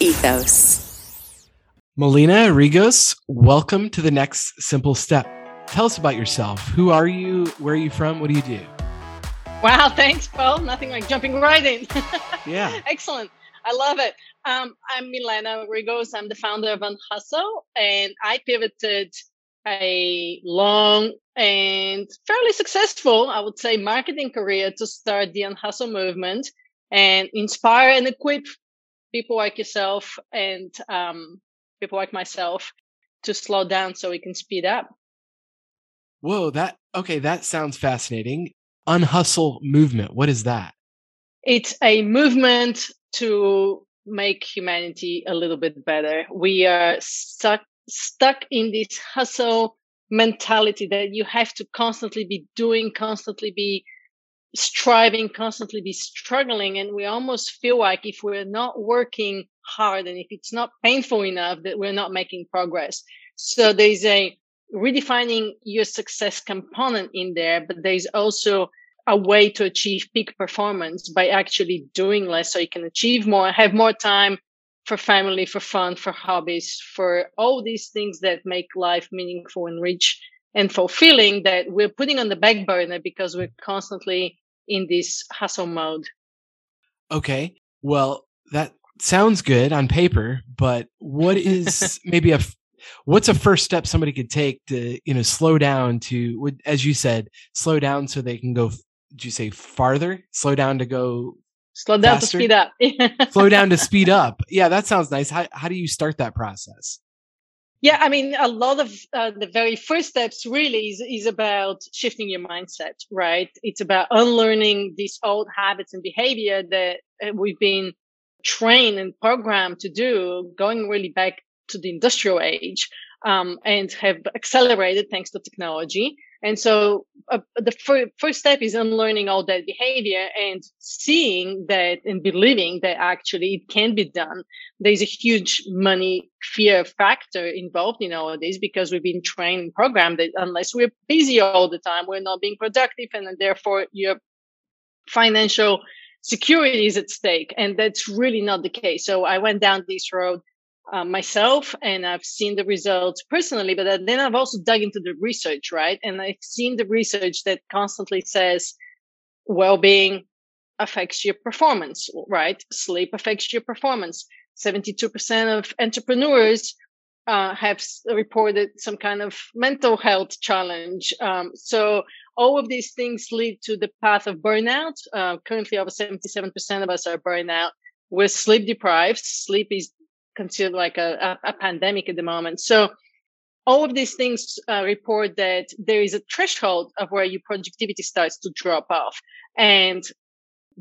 ethos. Melina Regos, welcome to the next simple step. Tell us about yourself. Who are you? Where are you from? What do you do? Wow, thanks, Paul. Nothing like jumping right in. Yeah. Excellent. I love it. Um, I'm Milena Regos. I'm the founder of Unhustle, and I pivoted a long and fairly successful, I would say, marketing career to start the Unhustle movement and inspire and equip people like yourself and um, people like myself to slow down so we can speed up. Whoa, that okay, that sounds fascinating. Unhustle movement. What is that? It's a movement to make humanity a little bit better. We are stuck stuck in this hustle mentality that you have to constantly be doing, constantly be striving, constantly be struggling. And we almost feel like if we're not working hard and if it's not painful enough that we're not making progress. So there's a redefining your success component in there, but there's also a way to achieve peak performance by actually doing less so you can achieve more, have more time for family, for fun, for hobbies, for all these things that make life meaningful and rich and fulfilling that we're putting on the back burner because we're constantly in this hustle mode. Okay. Well, that sounds good on paper, but what is maybe a what's a first step somebody could take to, you know, slow down to as you said, slow down so they can go did you say farther? Slow down to go slow down faster? to speed up. slow down to speed up. Yeah, that sounds nice. How how do you start that process? Yeah, I mean, a lot of uh, the very first steps really is, is about shifting your mindset, right? It's about unlearning these old habits and behavior that uh, we've been trained and programmed to do, going really back to the industrial age, um, and have accelerated thanks to technology. And so uh, the fir- first step is unlearning all that behavior and seeing that and believing that actually it can be done. There's a huge money fear factor involved in all of this because we've been trained and programmed that unless we're busy all the time, we're not being productive and therefore your financial security is at stake. And that's really not the case. So I went down this road uh, myself and I've seen the results personally, but then I've also dug into the research, right? And I've seen the research that constantly says well-being affects your performance, right? Sleep affects your performance. 72% of entrepreneurs uh, have reported some kind of mental health challenge. Um, so all of these things lead to the path of burnout. Uh, currently, over 77% of us are burnout. We're sleep deprived. Sleep is considered like a, a, a pandemic at the moment. So all of these things uh, report that there is a threshold of where your productivity starts to drop off. And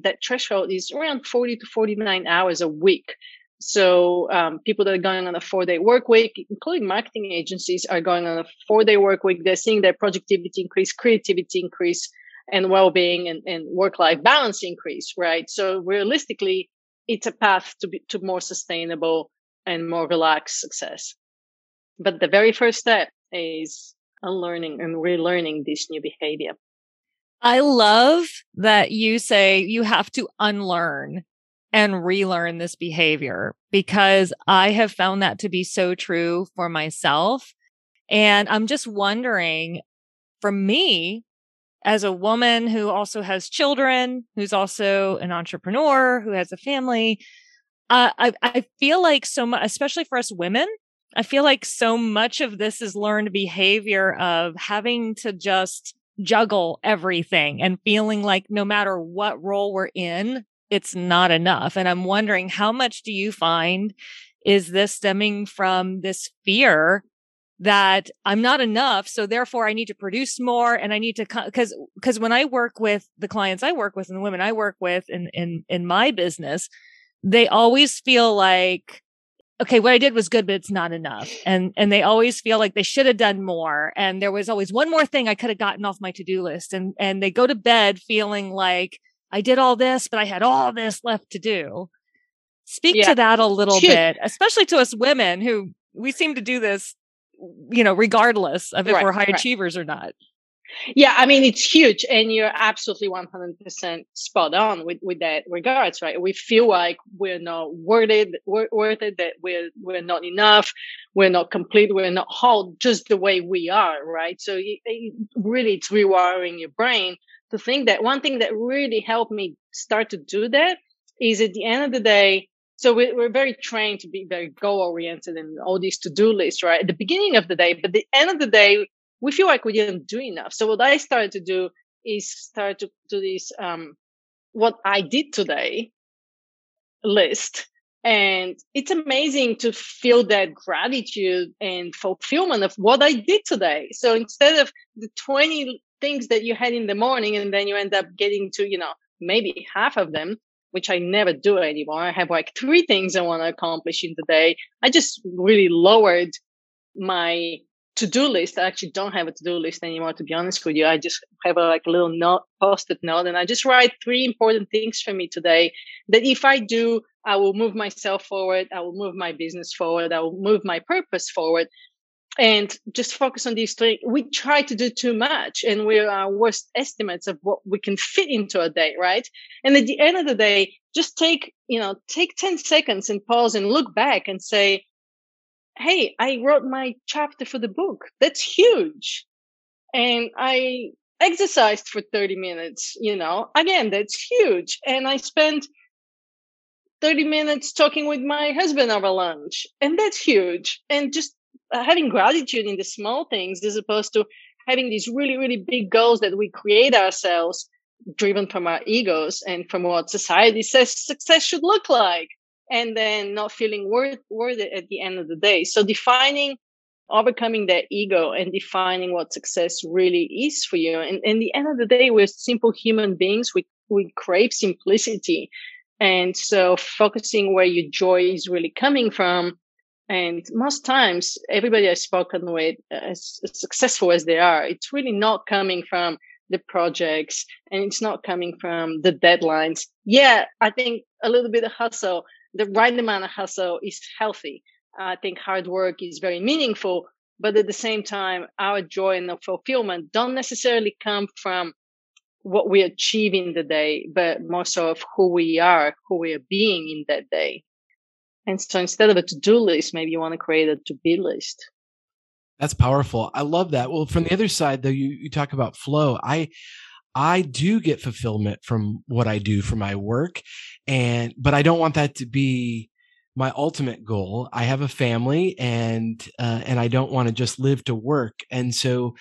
that threshold is around 40 to 49 hours a week. So um, people that are going on a four day work week, including marketing agencies, are going on a four day work week. They're seeing their productivity increase, creativity increase, and well being and, and work life balance increase, right? So realistically, it's a path to be to more sustainable and more relaxed success. But the very first step is unlearning and relearning this new behavior. I love that you say you have to unlearn and relearn this behavior because I have found that to be so true for myself. And I'm just wondering for me, as a woman who also has children, who's also an entrepreneur, who has a family, I, I feel like so much, especially for us women, I feel like so much of this is learned behavior of having to just juggle everything and feeling like no matter what role we're in, it's not enough. And I'm wondering how much do you find is this stemming from this fear that I'm not enough. So therefore I need to produce more and I need to, cause, cause when I work with the clients I work with and the women I work with in, in, in my business, they always feel like, okay, what I did was good, but it's not enough. And, and they always feel like they should have done more. And there was always one more thing I could have gotten off my to-do list. And, and they go to bed feeling like I did all this, but I had all this left to do. Speak yeah. to that a little bit, especially to us women who we seem to do this, you know, regardless of if right, we're high right. achievers or not. Yeah, I mean it's huge, and you're absolutely 100% spot on with with that regards, right? We feel like we're not worth it, worth it, that we're we're not enough, we're not complete, we're not whole, just the way we are, right? So it, it really, it's rewiring your brain to think that. One thing that really helped me start to do that is at the end of the day. So we're, we're very trained to be very goal oriented and all these to do lists, right? At the beginning of the day, but the end of the day, we feel like we didn't do enough. So what I started to do is start to do this, um, what I did today list. And it's amazing to feel that gratitude and fulfillment of what I did today. So instead of the 20 things that you had in the morning and then you end up getting to, you know, maybe half of them, which I never do anymore. I have like three things I want to accomplish in the day. I just really lowered my to-do list. I actually don't have a to-do list anymore, to be honest with you. I just have a like a little note, post-it note, and I just write three important things for me today that if I do, I will move myself forward. I will move my business forward. I will move my purpose forward. And just focus on these three. We try to do too much and we're our worst estimates of what we can fit into a day, right? And at the end of the day, just take, you know, take 10 seconds and pause and look back and say, hey, I wrote my chapter for the book. That's huge. And I exercised for 30 minutes, you know, again, that's huge. And I spent 30 minutes talking with my husband over lunch, and that's huge. And just uh, having gratitude in the small things as opposed to having these really, really big goals that we create ourselves driven from our egos and from what society says success should look like and then not feeling worth worth it at the end of the day. So defining overcoming that ego and defining what success really is for you. And in the end of the day, we're simple human beings. We we crave simplicity. And so focusing where your joy is really coming from. And most times, everybody I've spoken with, as, as successful as they are, it's really not coming from the projects and it's not coming from the deadlines. Yeah, I think a little bit of hustle the right amount of hustle is healthy. I think hard work is very meaningful, but at the same time, our joy and the fulfillment don't necessarily come from what we achieve in the day, but more so of who we are, who we are being in that day. And so instead of a to-do list, maybe you want to create a to-be list. That's powerful. I love that. Well, from the other side, though, you, you talk about flow. I I do get fulfillment from what I do for my work. And, but I don't want that to be my ultimate goal. I have a family and, uh, and I don't want to just live to work. And so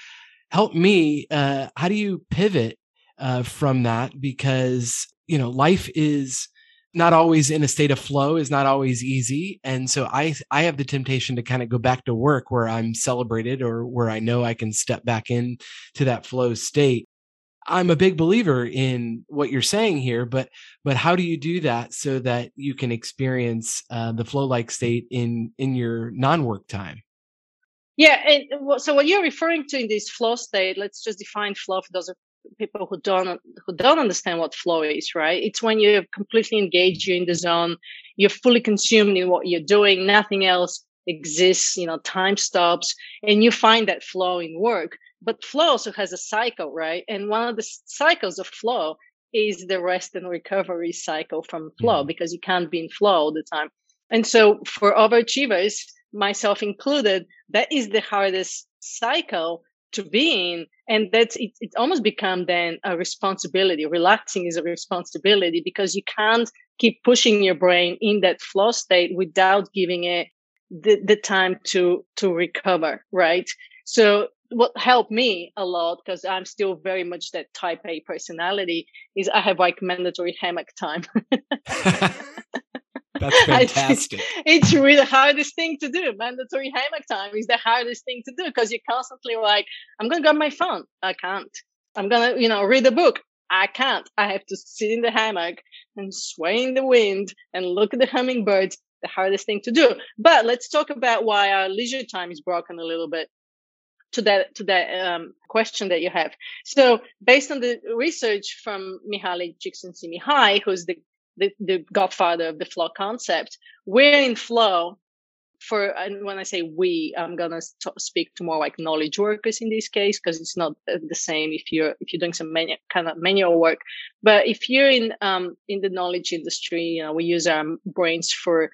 help me, uh, how do you pivot, uh, from that? Because, you know, life is, not always in a state of flow is not always easy and so i i have the temptation to kind of go back to work where i'm celebrated or where i know i can step back in to that flow state I'm a big believer in what you're saying here, but but how do you do that so that you can experience uh, the flow like state in in your non-work time? Yeah, and so what you're referring to in this flow state, let's just define flow for those people who don't who don't understand what flow is. Right? It's when you're completely engaged, you're in the zone, you're fully consumed in what you're doing, nothing else exists. You know, time stops, and you find that flow in work. But flow also has a cycle, right? And one of the cycles of flow is the rest and recovery cycle from flow mm-hmm. because you can't be in flow all the time. And so for overachievers, myself included, that is the hardest cycle to be in. And that's it, it almost become then a responsibility. Relaxing is a responsibility because you can't keep pushing your brain in that flow state without giving it the, the time to to recover, right? So what helped me a lot because I'm still very much that type A personality is I have like mandatory hammock time. That's fantastic. it's really the hardest thing to do. Mandatory hammock time is the hardest thing to do because you're constantly like, I'm gonna grab my phone. I can't. I'm gonna, you know, read a book. I can't. I have to sit in the hammock and sway in the wind and look at the hummingbirds. The hardest thing to do. But let's talk about why our leisure time is broken a little bit to that to that um, question that you have. So, based on the research from Mihaly Csikszentmihalyi, who's the, the the godfather of the flow concept, we're in flow for and when I say we, I'm gonna speak to more like knowledge workers in this case because it's not uh, the same if you're if you're doing some kind of manual work. But if you're in um in the knowledge industry, you know, we use our brains for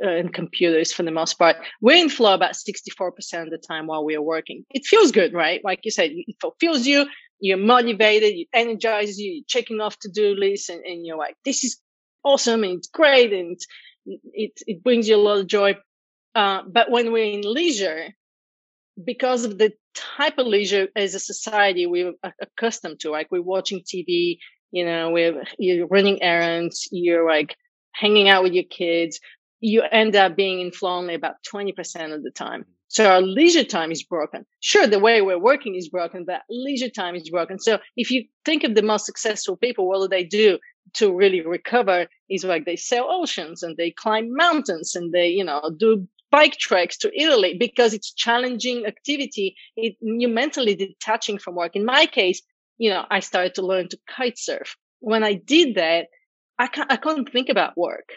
and computers for the most part. We're in flow about 64% of the time while we are working. It feels good, right? Like you said, it fulfills you. You're motivated. It energizes you. You're checking off to-do lists and, and you're like, this is awesome and it's great and it, it brings you a lot of joy. Uh, but when we're in leisure, because of the type of leisure as a society we're accustomed to, like we're watching TV, you know, we're you're running errands, you're like hanging out with your kids, you end up being in flow only about 20% of the time. So our leisure time is broken. Sure, the way we're working is broken, but leisure time is broken. So if you think of the most successful people, what do they do to really recover? Is like they sail oceans and they climb mountains and they, you know, do bike treks to Italy because it's challenging activity. It, you're mentally detaching from work. In my case, you know, I started to learn to kite surf. When I did that, I, can't, I couldn't think about work.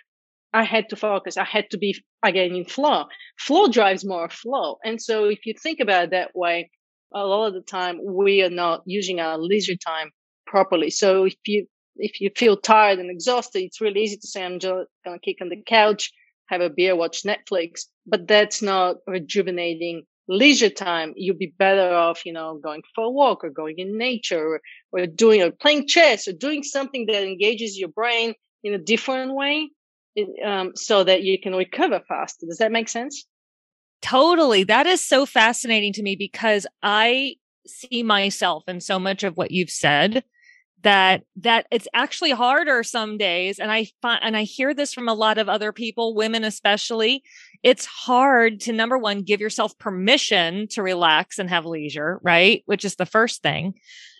I had to focus. I had to be again in flow. Flow drives more flow. And so if you think about it that way, a lot of the time we are not using our leisure time properly. So if you if you feel tired and exhausted, it's really easy to say, I'm just gonna kick on the couch, have a beer, watch Netflix but that's not rejuvenating leisure time. You'd be better off, you know, going for a walk or going in nature or, or doing or playing chess or doing something that engages your brain in a different way um, so that you can recover faster. Does that make sense? Totally. That is so fascinating to me because I see myself in so much of what you've said that that it's actually harder some days and i find and i hear this from a lot of other people women especially it's hard to number one give yourself permission to relax and have leisure right which is the first thing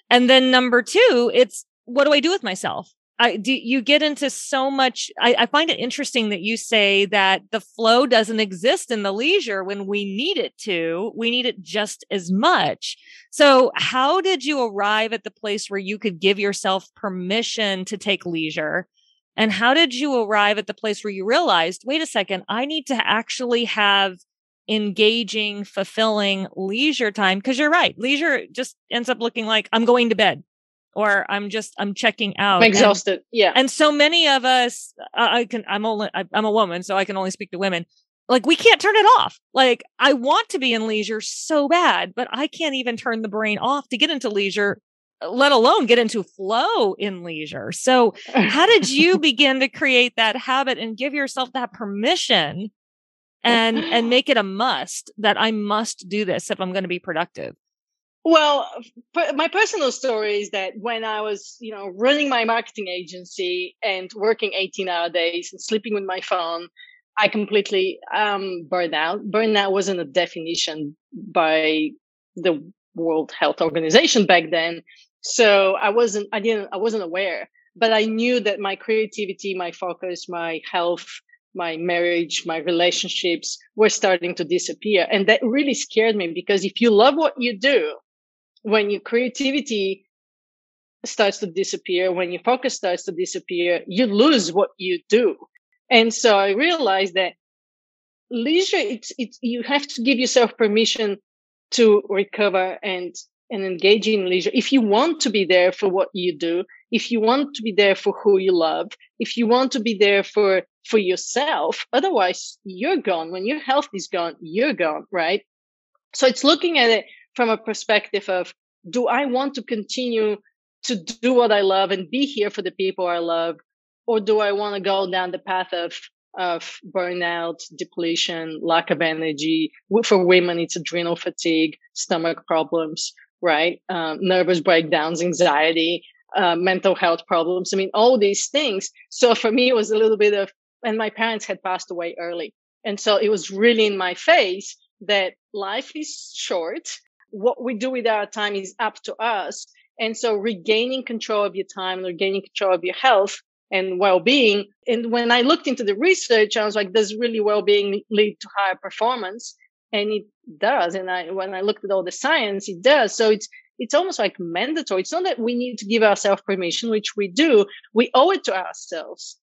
and then number two it's what do i do with myself I do you get into so much. I, I, find it interesting that you say that the flow doesn't exist in the leisure when we need it to. We need it just as much. So how did you arrive at the place where you could give yourself permission to take leisure? And how did you arrive at the place where you realized, wait a second, I need to actually have engaging, fulfilling leisure time? Cause you're right. Leisure just ends up looking like I'm going to bed or I'm just I'm checking out. I'm exhausted. And, yeah. And so many of us, I can I'm only I'm a woman, so I can only speak to women. Like we can't turn it off. Like I want to be in leisure so bad, but I can't even turn the brain off to get into leisure, let alone get into flow in leisure. So how did you begin to create that habit and give yourself that permission and and make it a must that I must do this if I'm going to be productive? Well, my personal story is that when I was, you know, running my marketing agency and working 18 hour days and sleeping with my phone, I completely um, burned out. Burnout wasn't a definition by the World Health Organization back then. So I wasn't, I didn't, I wasn't aware, but I knew that my creativity, my focus, my health, my marriage, my relationships were starting to disappear. And that really scared me because if you love what you do, when your creativity starts to disappear, when your focus starts to disappear, you lose what you do. And so I realized that leisure, it's, it's, you have to give yourself permission to recover and, and engage in leisure. If you want to be there for what you do, if you want to be there for who you love, if you want to be there for, for yourself, otherwise you're gone. When your health is gone, you're gone, right? So it's looking at it from a perspective of do I want to continue to do what I love and be here for the people I love? Or do I want to go down the path of, of burnout, depletion, lack of energy? For women, it's adrenal fatigue, stomach problems, right? Um, nervous breakdowns, anxiety, uh, mental health problems. I mean, all these things. So for me, it was a little bit of, and my parents had passed away early. And so it was really in my face that life is short what we do with our time is up to us. And so regaining control of your time, and regaining control of your health and well-being. And when I looked into the research, I was like, does really well-being lead to higher performance? And it does. And I, when I looked at all the science, it does. So it's, it's almost like mandatory. It's not that we need to give ourselves permission, which we do. We owe it to ourselves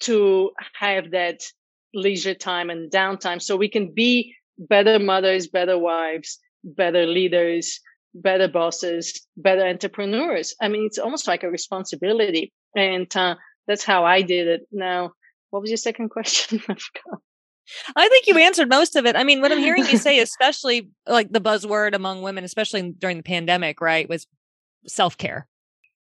to have that leisure time and downtime so we can be better mothers, better wives, better leaders, better bosses, better entrepreneurs. I mean, it's almost like a responsibility. And uh, that's how I did it. Now, what was your second question? I forgot. I think you answered most of it. I mean, what I'm hearing you say, especially like the buzzword among women, especially during the pandemic, right, was self care.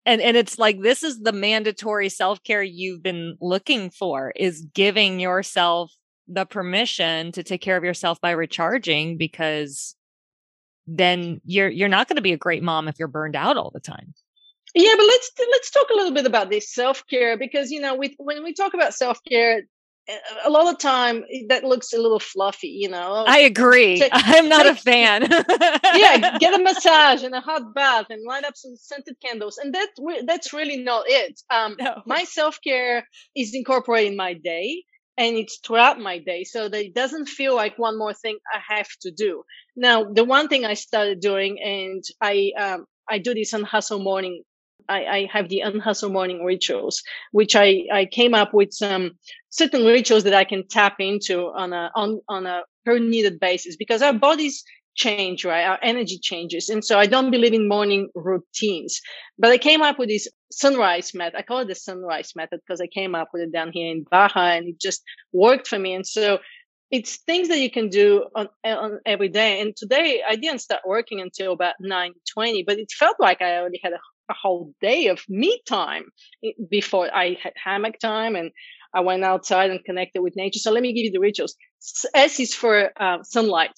And and it's like this is the mandatory self care you've been looking for is giving yourself the permission to take care of yourself by recharging because then you're you're not going to be a great mom if you're burned out all the time. Yeah, but let's let's talk a little bit about this self care because you know we, when we talk about self care, a lot of time that looks a little fluffy. You know, I agree. Take, I'm not take, a fan. yeah, get a massage and a hot bath and light up some scented candles, and that that's really not it. Um, no. My self care is incorporating my day and it's throughout my day so that it doesn't feel like one more thing I have to do. Now, the one thing I started doing, and I um, I do this on hustle morning. I, I have the unhustle morning rituals, which I, I came up with some certain rituals that I can tap into on a on on a per needed basis because our bodies change, right? Our energy changes. And so I don't believe in morning routines, but I came up with this sunrise method. I call it the sunrise method because I came up with it down here in Baja and it just worked for me. And so it's things that you can do on, on every day. And today I didn't start working until about 9 20, but it felt like I already had a, a whole day of me time before I had hammock time and I went outside and connected with nature. So let me give you the rituals. S is for uh, sunlight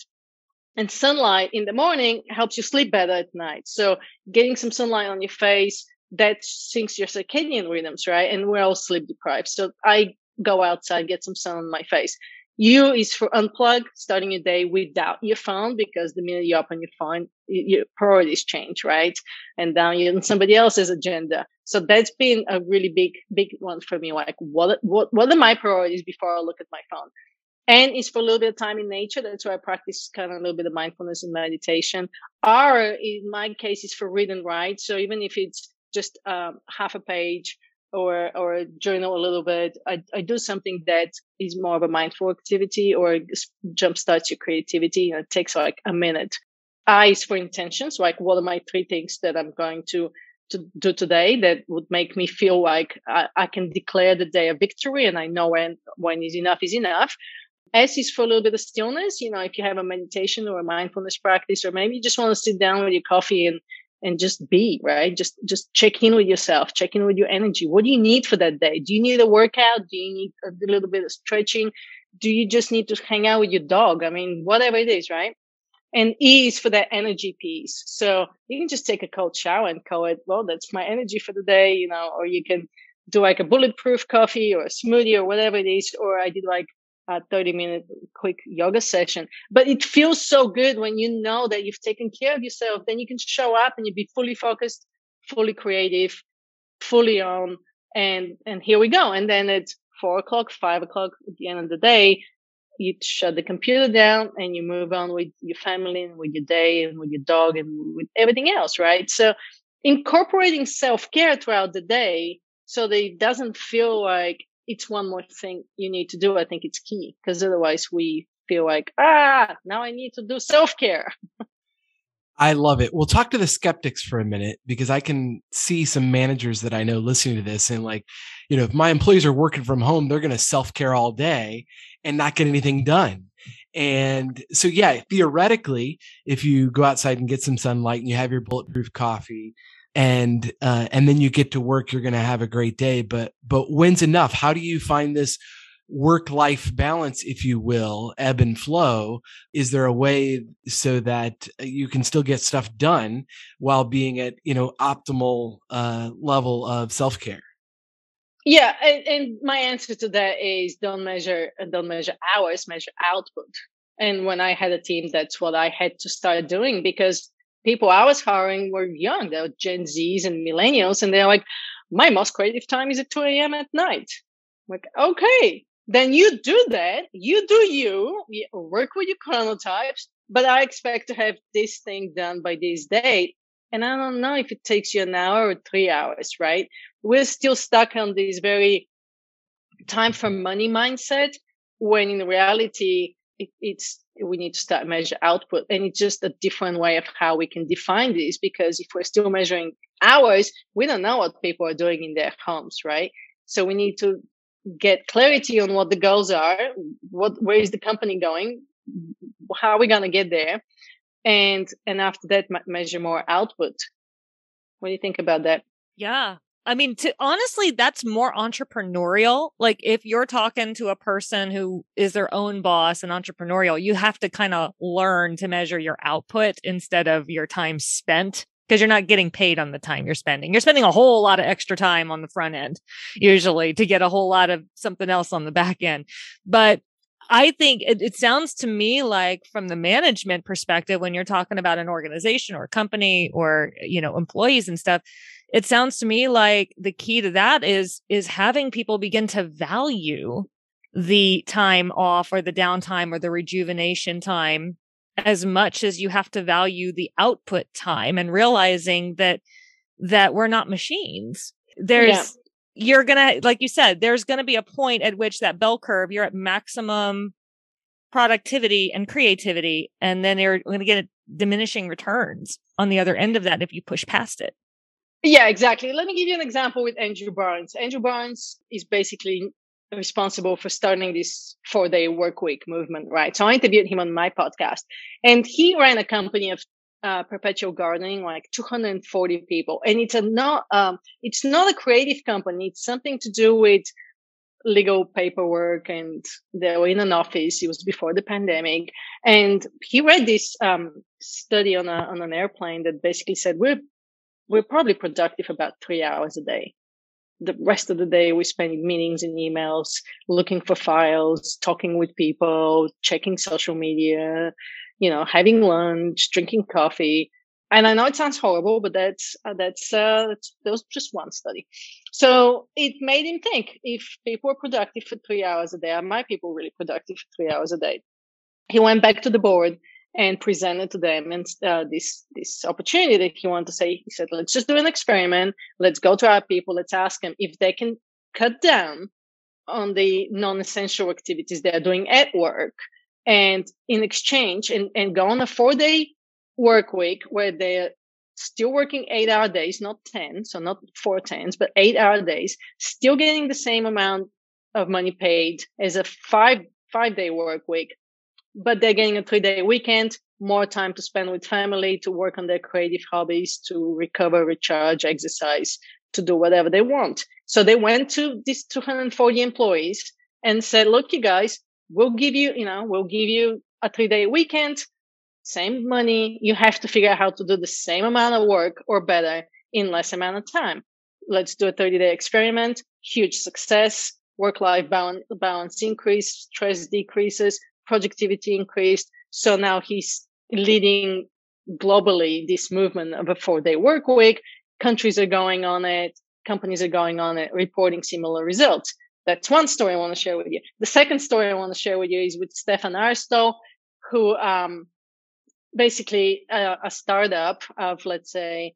and sunlight in the morning helps you sleep better at night. So getting some sunlight on your face, that syncs your circadian rhythms, right? And we're all sleep deprived. So I go outside, get some sun on my face. U is for unplug, starting your day without your phone, because the minute you open your phone, your priorities change, right? And down you're on somebody else's agenda. So that's been a really big, big one for me. Like, what, what, what are my priorities before I look at my phone? And it's for a little bit of time in nature. That's why I practice kind of a little bit of mindfulness and meditation. R, in my case, is for read and write. So even if it's just um, half a page or or journal a little bit, I, I do something that is more of a mindful activity or jumpstarts your creativity. And it takes like a minute. I is for intentions, like what are my three things that I'm going to to do today that would make me feel like I, I, can declare the day a victory and I know when when is enough is enough. S is for a little bit of stillness. You know, if you have a meditation or a mindfulness practice, or maybe you just want to sit down with your coffee and and just be right. Just just check in with yourself, check in with your energy. What do you need for that day? Do you need a workout? Do you need a little bit of stretching? Do you just need to hang out with your dog? I mean, whatever it is, right? And E is for that energy piece. So you can just take a cold shower and call it, well, that's my energy for the day, you know, or you can do like a bulletproof coffee or a smoothie or whatever it is. Or I did like a 30 minute quick yoga session. But it feels so good when you know that you've taken care of yourself. Then you can show up and you be fully focused, fully creative, fully on. And, and here we go. And then it's four o'clock, five o'clock at the end of the day. You shut the computer down and you move on with your family and with your day and with your dog and with everything else, right? So incorporating self care throughout the day so that it doesn't feel like it's one more thing you need to do. I think it's key because otherwise we feel like, ah, now I need to do self care. I love it. We'll talk to the skeptics for a minute because I can see some managers that I know listening to this and like, you know, if my employees are working from home, they're going to self care all day and not get anything done. And so, yeah, theoretically, if you go outside and get some sunlight and you have your bulletproof coffee and uh, and then you get to work you're going to have a great day but but when's enough? How do you find this work life balance if you will ebb and flow? Is there a way so that you can still get stuff done while being at you know optimal uh, level of self-care? Yeah and, and my answer to that is don't measure don't measure hours measure output. And when i had a team that's what i had to start doing because people I was hiring were young. They were Gen Zs and millennials, and they're like, my most creative time is at 2 a.m. at night. I'm like, okay, then you do that. You do you, you work with your chronotypes, but I expect to have this thing done by this date. And I don't know if it takes you an hour or three hours, right? We're still stuck on this very time for money mindset when in reality, it, it's we need to start measure output and it's just a different way of how we can define this because if we're still measuring hours we don't know what people are doing in their homes right? So we need to get clarity on what the goals are what where is the company going how are we going to get there and and after that measure more output. What do you think about that? Yeah I mean, to honestly, that's more entrepreneurial. Like if you're talking to a person who is their own boss and entrepreneurial, you have to kind of learn to measure your output instead of your time spent because you're not getting paid on the time you're spending. You're spending a whole lot of extra time on the front end, usually to get a whole lot of something else on the back end. But I think it, it, sounds to me like from the management perspective, when you're talking about an organization or a company or, you know, employees and stuff, it sounds to me like the key to that is is having people begin to value the time off or the downtime or the rejuvenation time as much as you have to value the output time and realizing that that we're not machines there's yeah. you're gonna like you said there's gonna be a point at which that bell curve you're at maximum productivity and creativity and then you're going to get diminishing returns on the other end of that if you push past it yeah, exactly. Let me give you an example with Andrew Barnes. Andrew Barnes is basically responsible for starting this four day work week movement, right? So I interviewed him on my podcast and he ran a company of uh, Perpetual Guardian, like 240 people. And it's a not, um, it's not a creative company. It's something to do with legal paperwork and they were in an office. It was before the pandemic. And he read this, um, study on a, on an airplane that basically said, we're we're probably productive about three hours a day. The rest of the day we spend in meetings and emails, looking for files, talking with people, checking social media, you know, having lunch, drinking coffee. And I know it sounds horrible, but that's, uh, that's, uh, that was just one study. So it made him think if people are productive for three hours a day, are my people really productive for three hours a day? He went back to the board and presented to them and uh, this this opportunity that he wanted to say he said let's just do an experiment. Let's go to our people. Let's ask them if they can cut down on the non-essential activities they're doing at work. And in exchange and, and go on a four day work week where they're still working eight hour days not 10 so not four tens but eight hour days still getting the same amount of money paid as a five five day work week but they're getting a three day weekend, more time to spend with family, to work on their creative hobbies, to recover, recharge, exercise, to do whatever they want. So they went to these 240 employees and said, look, you guys, we'll give you, you know, we'll give you a three day weekend, same money. You have to figure out how to do the same amount of work or better in less amount of time. Let's do a 30 day experiment. Huge success. Work life balance, balance increase, stress decreases, productivity increased. So now he's leading globally this movement of a four day work week. Countries are going on it. Companies are going on it, reporting similar results. That's one story I want to share with you. The second story I want to share with you is with Stephan Aarstol, who, um, basically a, a startup of, let's say,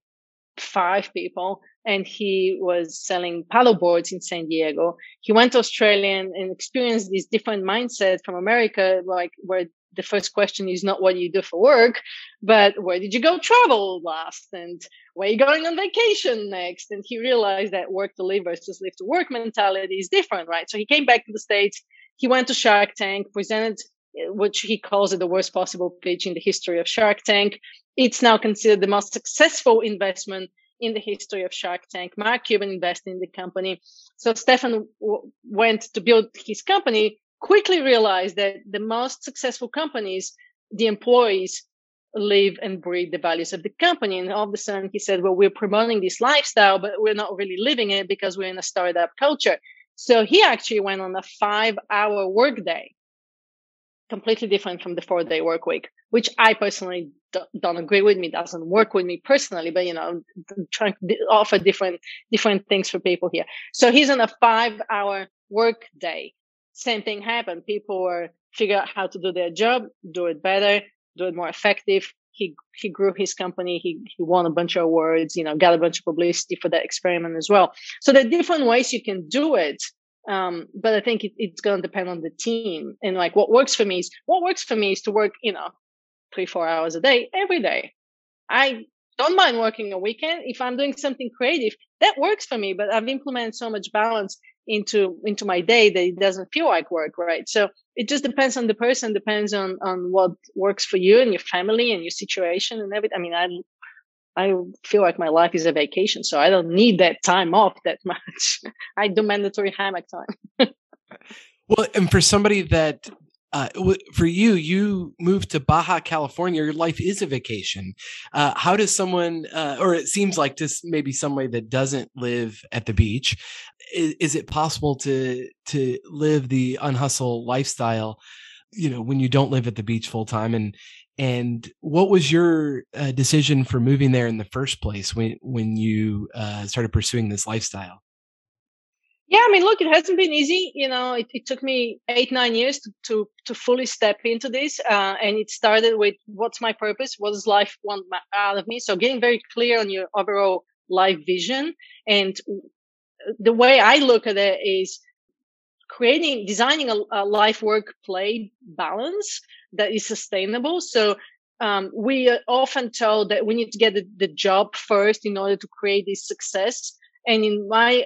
five people and he was selling paddle boards in San Diego. He went to Australia and, and experienced this different mindset from America, like where the first question is not what you do for work, but where did you go travel last and where are you going on vacation next? And he realized that work to live versus live to work mentality is different, right? So he came back to the States. He went to Shark Tank, presented eh, which he calls it the worst possible pitch in the history of Shark Tank. It's now considered the most successful investment in the history of Shark Tank. Mark Cuban invested in the company. So Stephan w- went to build his company, quickly realized that the most successful companies, the employees live and breathe the values of the company. And all of a sudden he said, well, we're promoting this lifestyle, but we're not really living it because we're in a startup culture. So he actually went on a five hour workday completely different from the four day work week, which I personally don't agree with me, doesn't work with me personally, but you know, trying to offer different, different things for people here. So he's on a five hour work day. Same thing happened. People were figure out how to do their job, do it better, do it more effective. He, he grew his company. He, he won a bunch of awards, you know, got a bunch of publicity for that experiment as well. So there are different ways you can do it Um, but I think it, it's going to depend on the team and like what works for me is what works for me is to work, you know, three, four hours a day every day. I don't mind working a weekend if I'm doing something creative. That works for me, but I've implemented so much balance into into my day that it doesn't feel like work, right? So it just depends on the person, depends on on what works for you and your family and your situation and everything. I mean, I I feel like my life is a vacation, so I don't need that time off that much. I do mandatory hammock time. well, and for somebody that uh, for you, you moved to Baja California. Your life is a vacation. Uh, how does someone, uh, or it seems like this maybe somebody that doesn't live at the beach, is, is it possible to to live the unhustle lifestyle? You know, when you don't live at the beach full time, and and what was your uh, decision for moving there in the first place when when you uh, started pursuing this lifestyle? Yeah, I mean, look, it hasn't been easy. You know, it, it took me eight, nine years to to, to fully step into this, uh, and it started with what's my purpose, what does life want out of me. So getting very clear on your overall life vision, and the way I look at it is creating, designing a, a life work play balance that is sustainable. So um, we are often told that we need to get the, the job first in order to create this success. And in my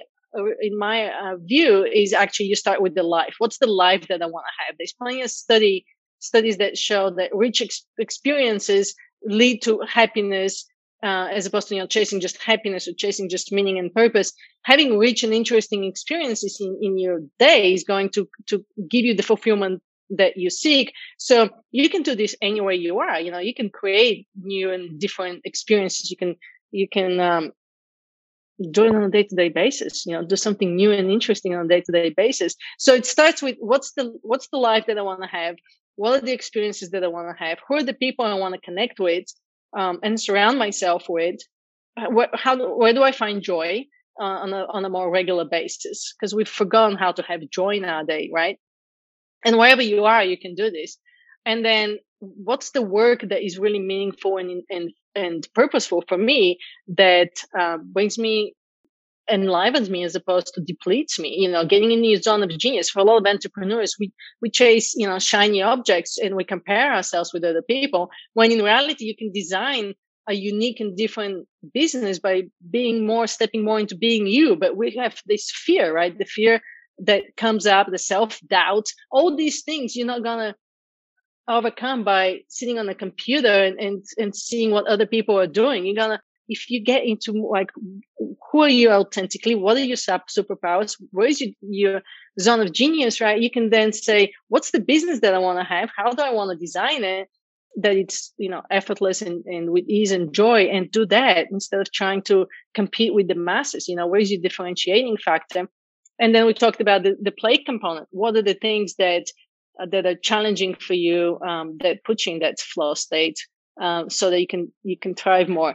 in my uh, view is actually you start with the life. What's the life that I want to have? There's plenty of study studies that show that rich ex- experiences lead to happiness uh, as opposed to you know chasing just happiness or chasing just meaning and purpose. Having rich and interesting experiences in, in your day is going to to give you the fulfillment that you seek. So you can do this anywhere you are. You know, you can create new and different experiences. You can you can um, do it on a day-to-day basis you know do something new and interesting on a day-to-day basis so it starts with what's the what's the life that i want to have what are the experiences that i want to have who are the people i want to connect with um, and surround myself with uh, what, how where do i find joy uh, on a on a more regular basis because we've forgotten how to have joy nowadays right and wherever you are you can do this. And then what's the work that is really meaningful and and and purposeful for me that uh, brings me enlivens me as opposed to depletes me you know getting in the zone of genius. For a lot of entrepreneurs we we chase you know shiny objects and we compare ourselves with other people when in reality you can design a unique and different business by being more stepping more into being you. But we have this fear right? The fear that comes up the self-doubt all these things you're not gonna overcome by sitting on a computer and, and, and seeing what other people are doing. You're gonna, if you get into like, who are you authentically? What are your superpowers? Where is your, your zone of genius, right? You can then say, what's the business that I want to have? How do I want to design it? That it's, you know, effortless and, and with ease and joy and do that instead of trying to compete with the masses. You know, where's your differentiating factor? And then we talked about the, the play component. What are the things that uh, that are challenging for you um, that put you in that flow state um, so that you can you can thrive more?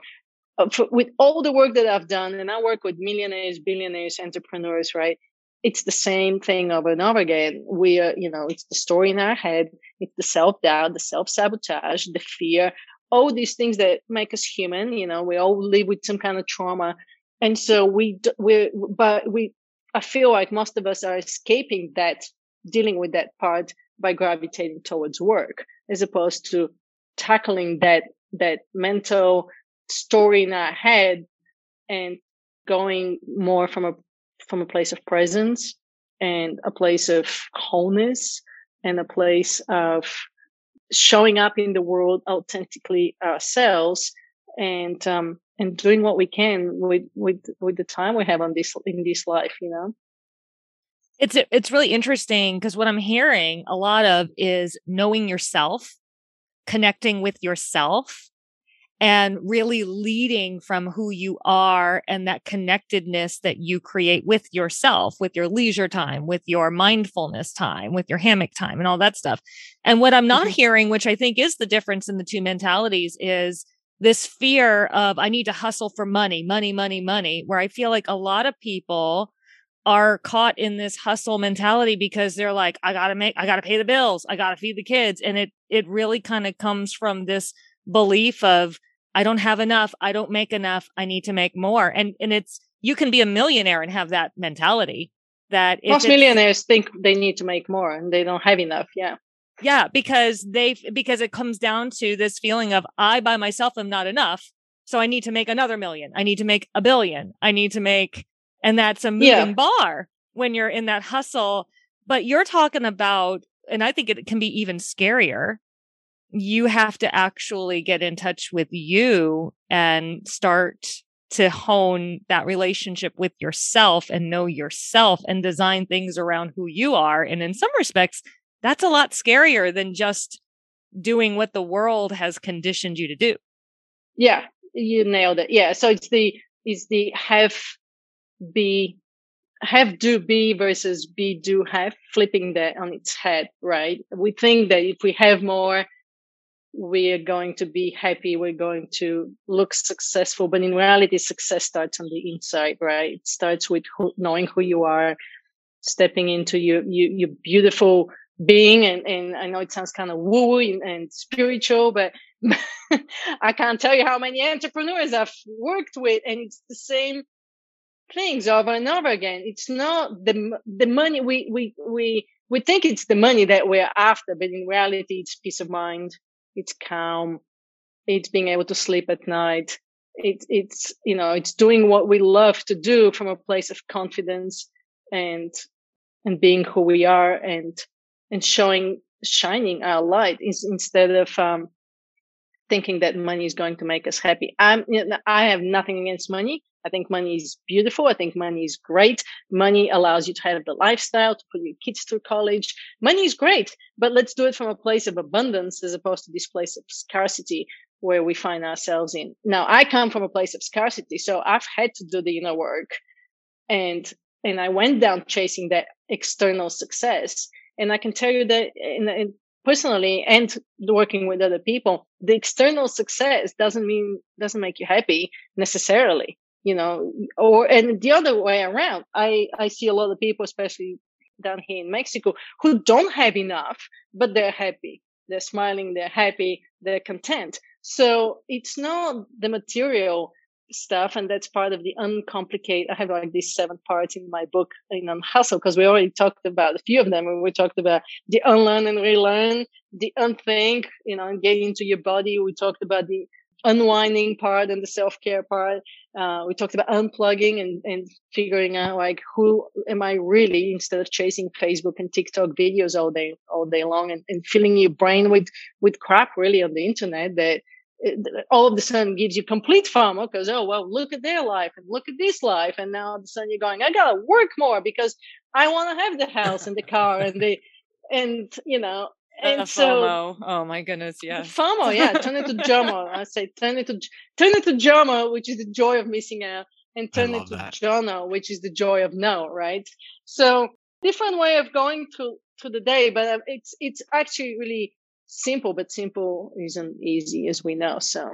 Uh, for, with all the work that i've done and i work with millionaires billionaires entrepreneurs right? It's the same thing over and over again. We are you know it's the story in our head. It's the self-doubt the self-sabotage the fear. All these things that make us human you know we all live with some kind of trauma. And so we we but we i feel like most of us are escaping that dealing with that part by gravitating towards work as opposed to tackling that that mental story in our head and going more from a from a place of presence and a place of wholeness and a place of showing up in the world authentically ourselves and um and doing what we can with with with the time we have on this in this life you know it's it's really interesting because what I'm hearing a lot of is knowing yourself, connecting with yourself, and really leading from who you are and that connectedness that you create with yourself, with your leisure time, with your mindfulness time, with your hammock time, and all that stuff. And what I'm not mm-hmm. hearing, which I think is the difference in the two mentalities, is this fear of I need to hustle for money, money, money, money, where I feel like a lot of people are caught in this hustle mentality because they're like i gotta make i gotta pay the bills i gotta feed the kids and it it really kind of comes from this belief of i don't have enough i don't make enough i need to make more and and it's you can be a millionaire and have that mentality that most millionaires think they need to make more and they don't have enough. Yeah. Yeah, because they because it comes down to this feeling of I by myself am not enough. So I need to make another million. I need to make a billion. I need to make and that's a moving yeah. bar when you're in that hustle. But you're talking about and I think it can be even scarier. You have to actually get in touch with you and start to hone that relationship with yourself and know yourself and design things around who you are. And in some respects, that's a lot scarier than just doing what the world has conditioned you to do. Yeah, you nailed it. Yeah. So it's the, is the have, be, have, do, be versus be, do, have, flipping that on its head, right? We think that if we have more, we are going to be happy. We're going to look successful. But in reality, success starts on the inside, right? It starts with who, knowing who you are, stepping into your, your, your beautiful being. And, and I know it sounds kind of woo woo and, and, spiritual, but I can't tell you how many entrepreneurs I've worked with. And it's the same things over and over again. It's not the, the money we, we, we, we think it's the money that we're after, but in reality, it's peace of mind it's calm, it's being able to sleep at night. It, it's, you know, it's doing what we love to do from a place of confidence and, and being who we are and, and showing, shining our light is, instead of, um, thinking that money is going to make us happy. I'm, I have nothing against money. I think money is beautiful. I think money is great. Money allows you to have the lifestyle, to put your kids through college. Money is great, but let's do it from a place of abundance as opposed to this place of scarcity where we find ourselves in. Now, I come from a place of scarcity, so I've had to do the inner work and, and I went down chasing that external success. And I can tell you that in, in personally and working with other people, the external success doesn't mean, doesn't make you happy necessarily you know, or, and the other way around. I, I see a lot of people, especially down here in Mexico, who don't have enough, but they're happy. They're smiling. They're happy. They're content. So it's not the material stuff. And that's part of the uncomplicated. I have like these seven parts in my book in Unhustle because we already talked about a few of them. And we talked about the unlearn and relearn, the unthink, you know, and getting into your body. We talked about the unwinding part and the self-care part. Uh, we talked about unplugging and, and figuring out like who am I really instead of chasing Facebook and TikTok videos all day, all day long and, and filling your brain with, with crap really on the internet that all of a sudden gives you complete FOMO because, oh, well, look at their life and look at this life. And now all of a sudden you're going, I got to work more because I want to have the house and the car and the, and, you know, and so oh my goodness yeah FOMO yeah turn it to JOMO I say turn it to turn it to JOMO which is the joy of missing out and turn it to that. JONO which is the joy of no right so different way of going through to the day but uh, it's it's actually really simple but simple isn't easy as we know so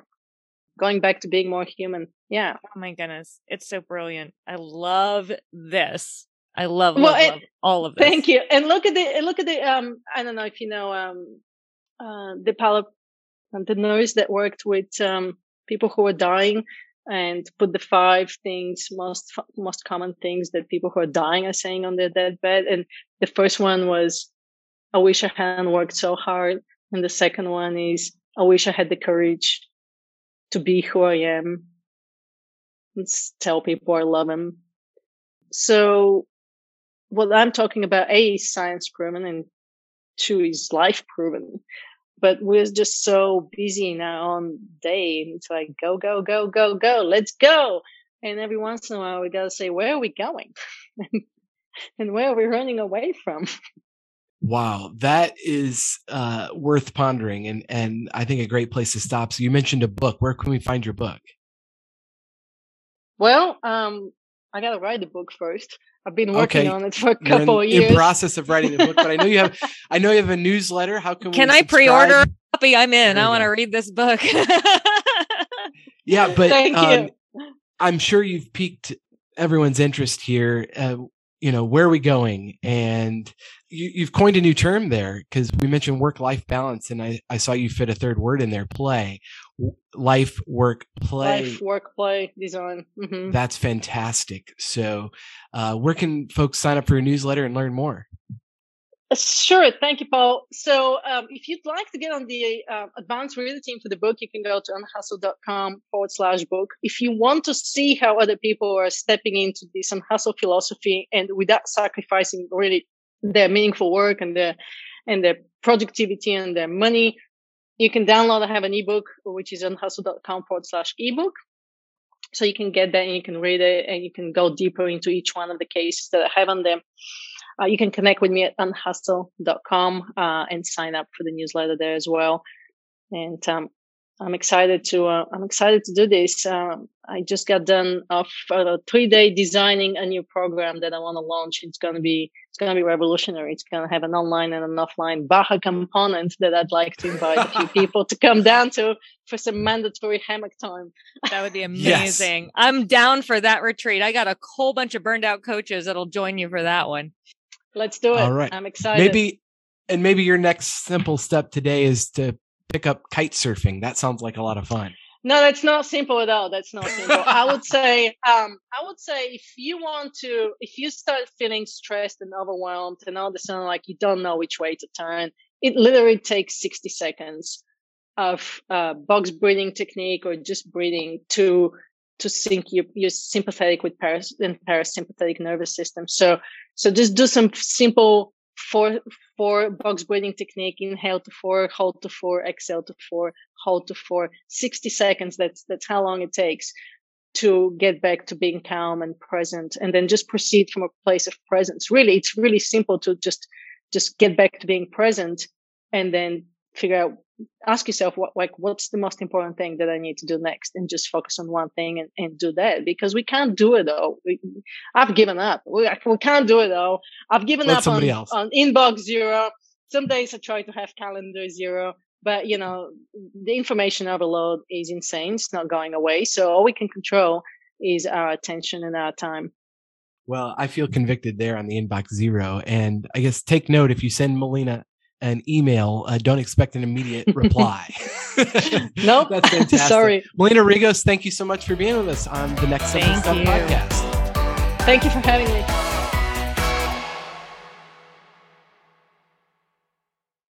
going back to being more human yeah oh my goodness it's so brilliant I love this I love, well, love, love all of this. Thank you. And look at the look at the um I don't know if you know um uh the pal- the nurse that worked with um people who are dying and put the five things most most common things that people who are dying are saying on their deathbed and the first one was I wish I hadn't worked so hard and the second one is I wish I had the courage to be who I am. Let's tell people I love them. So what I'm talking about, A, is science proven and two is life proven. But we're just so busy in our own day and it's like, go, go, go, go, go, let's go. And every once in a while we gotta say, where are we going? and where are we running away from? Wow, that is uh, worth pondering, and and I think a great place to stop. So you mentioned a book. Where can we find your book? Well, um, I gotta write the book first. I've been working okay. on it for a couple in, of years. In process of writing the book, but I know you have. I know you have a newsletter. How can we can I pre-order a copy? I'm in. I want to read this book. yeah, but thank um, I'm sure you've piqued everyone's interest here. Uh, you know, where are we going? And you, have coined a new term there because we mentioned work life balance, and I, I saw you fit a third word in there play. Life, work, play. Life, work, play, design. Mm-hmm. That's fantastic. So, uh, where can folks sign up for your newsletter and learn more? Sure. Thank you, Paul. So um, if you'd like to get on the uh, advanced reader team for the book, you can go to unhustle.com forward slash book. If you want to see how other people are stepping into this unhustle philosophy and without sacrificing really their meaningful work and their, and their productivity and their money, you can download I have an ebook, which is unhustle.com forward slash ebook. So you can get that and you can read it and you can go deeper into each one of the cases that I have on them. Uh, you can connect with me at unhustle.com uh, and sign up for the newsletter there as well. And um, I'm excited to uh, I'm excited to do this. Um, I just got done of a three day designing a new program that I want to launch. It's going to be it's going to be revolutionary. It's going to have an online and an offline Baja component that I'd like to invite a few people to come down to for some mandatory hammock time. That would be amazing. Yes. I'm down for that retreat. I got a whole bunch of burned out coaches that'll join you for that one. Let's do it. All right. I'm excited. Maybe and maybe your next simple step today is to pick up kite surfing. That sounds like a lot of fun. No, that's not simple at all. That's not simple. I would say, um, I would say if you want to, if you start feeling stressed and overwhelmed and all of a sudden like you don't know which way to turn, it literally takes 60 seconds of uh, box breathing technique or just breathing to to sync your, your sympathetic with paras and parasympathetic nervous system. So, so just do some simple four, four box breathing technique. Inhale to four, hold to four, exhale to four, hold to four, 60 seconds. That's, that's how long it takes to get back to being calm and present and then just proceed from a place of presence. Really, it's really simple to just, just get back to being present and then figure out ask yourself what like what's the most important thing that I need to do next and just focus on one thing and, and do that because we can't do it though. We, I've given up. We, we can't do it though. I've given Let up on, else. on inbox zero. Some days I try to have calendar zero, but you know, the information overload is insane. It's not going away. So all we can control is our attention and our time. Well, I feel convicted there on the inbox zero. And I guess take note if you send Melina an email, uh, don't expect an immediate reply. nope. That's fantastic. Sorry. Melina Regos, thank you so much for being with us on the Next Simple Step podcast. Thank you for having me.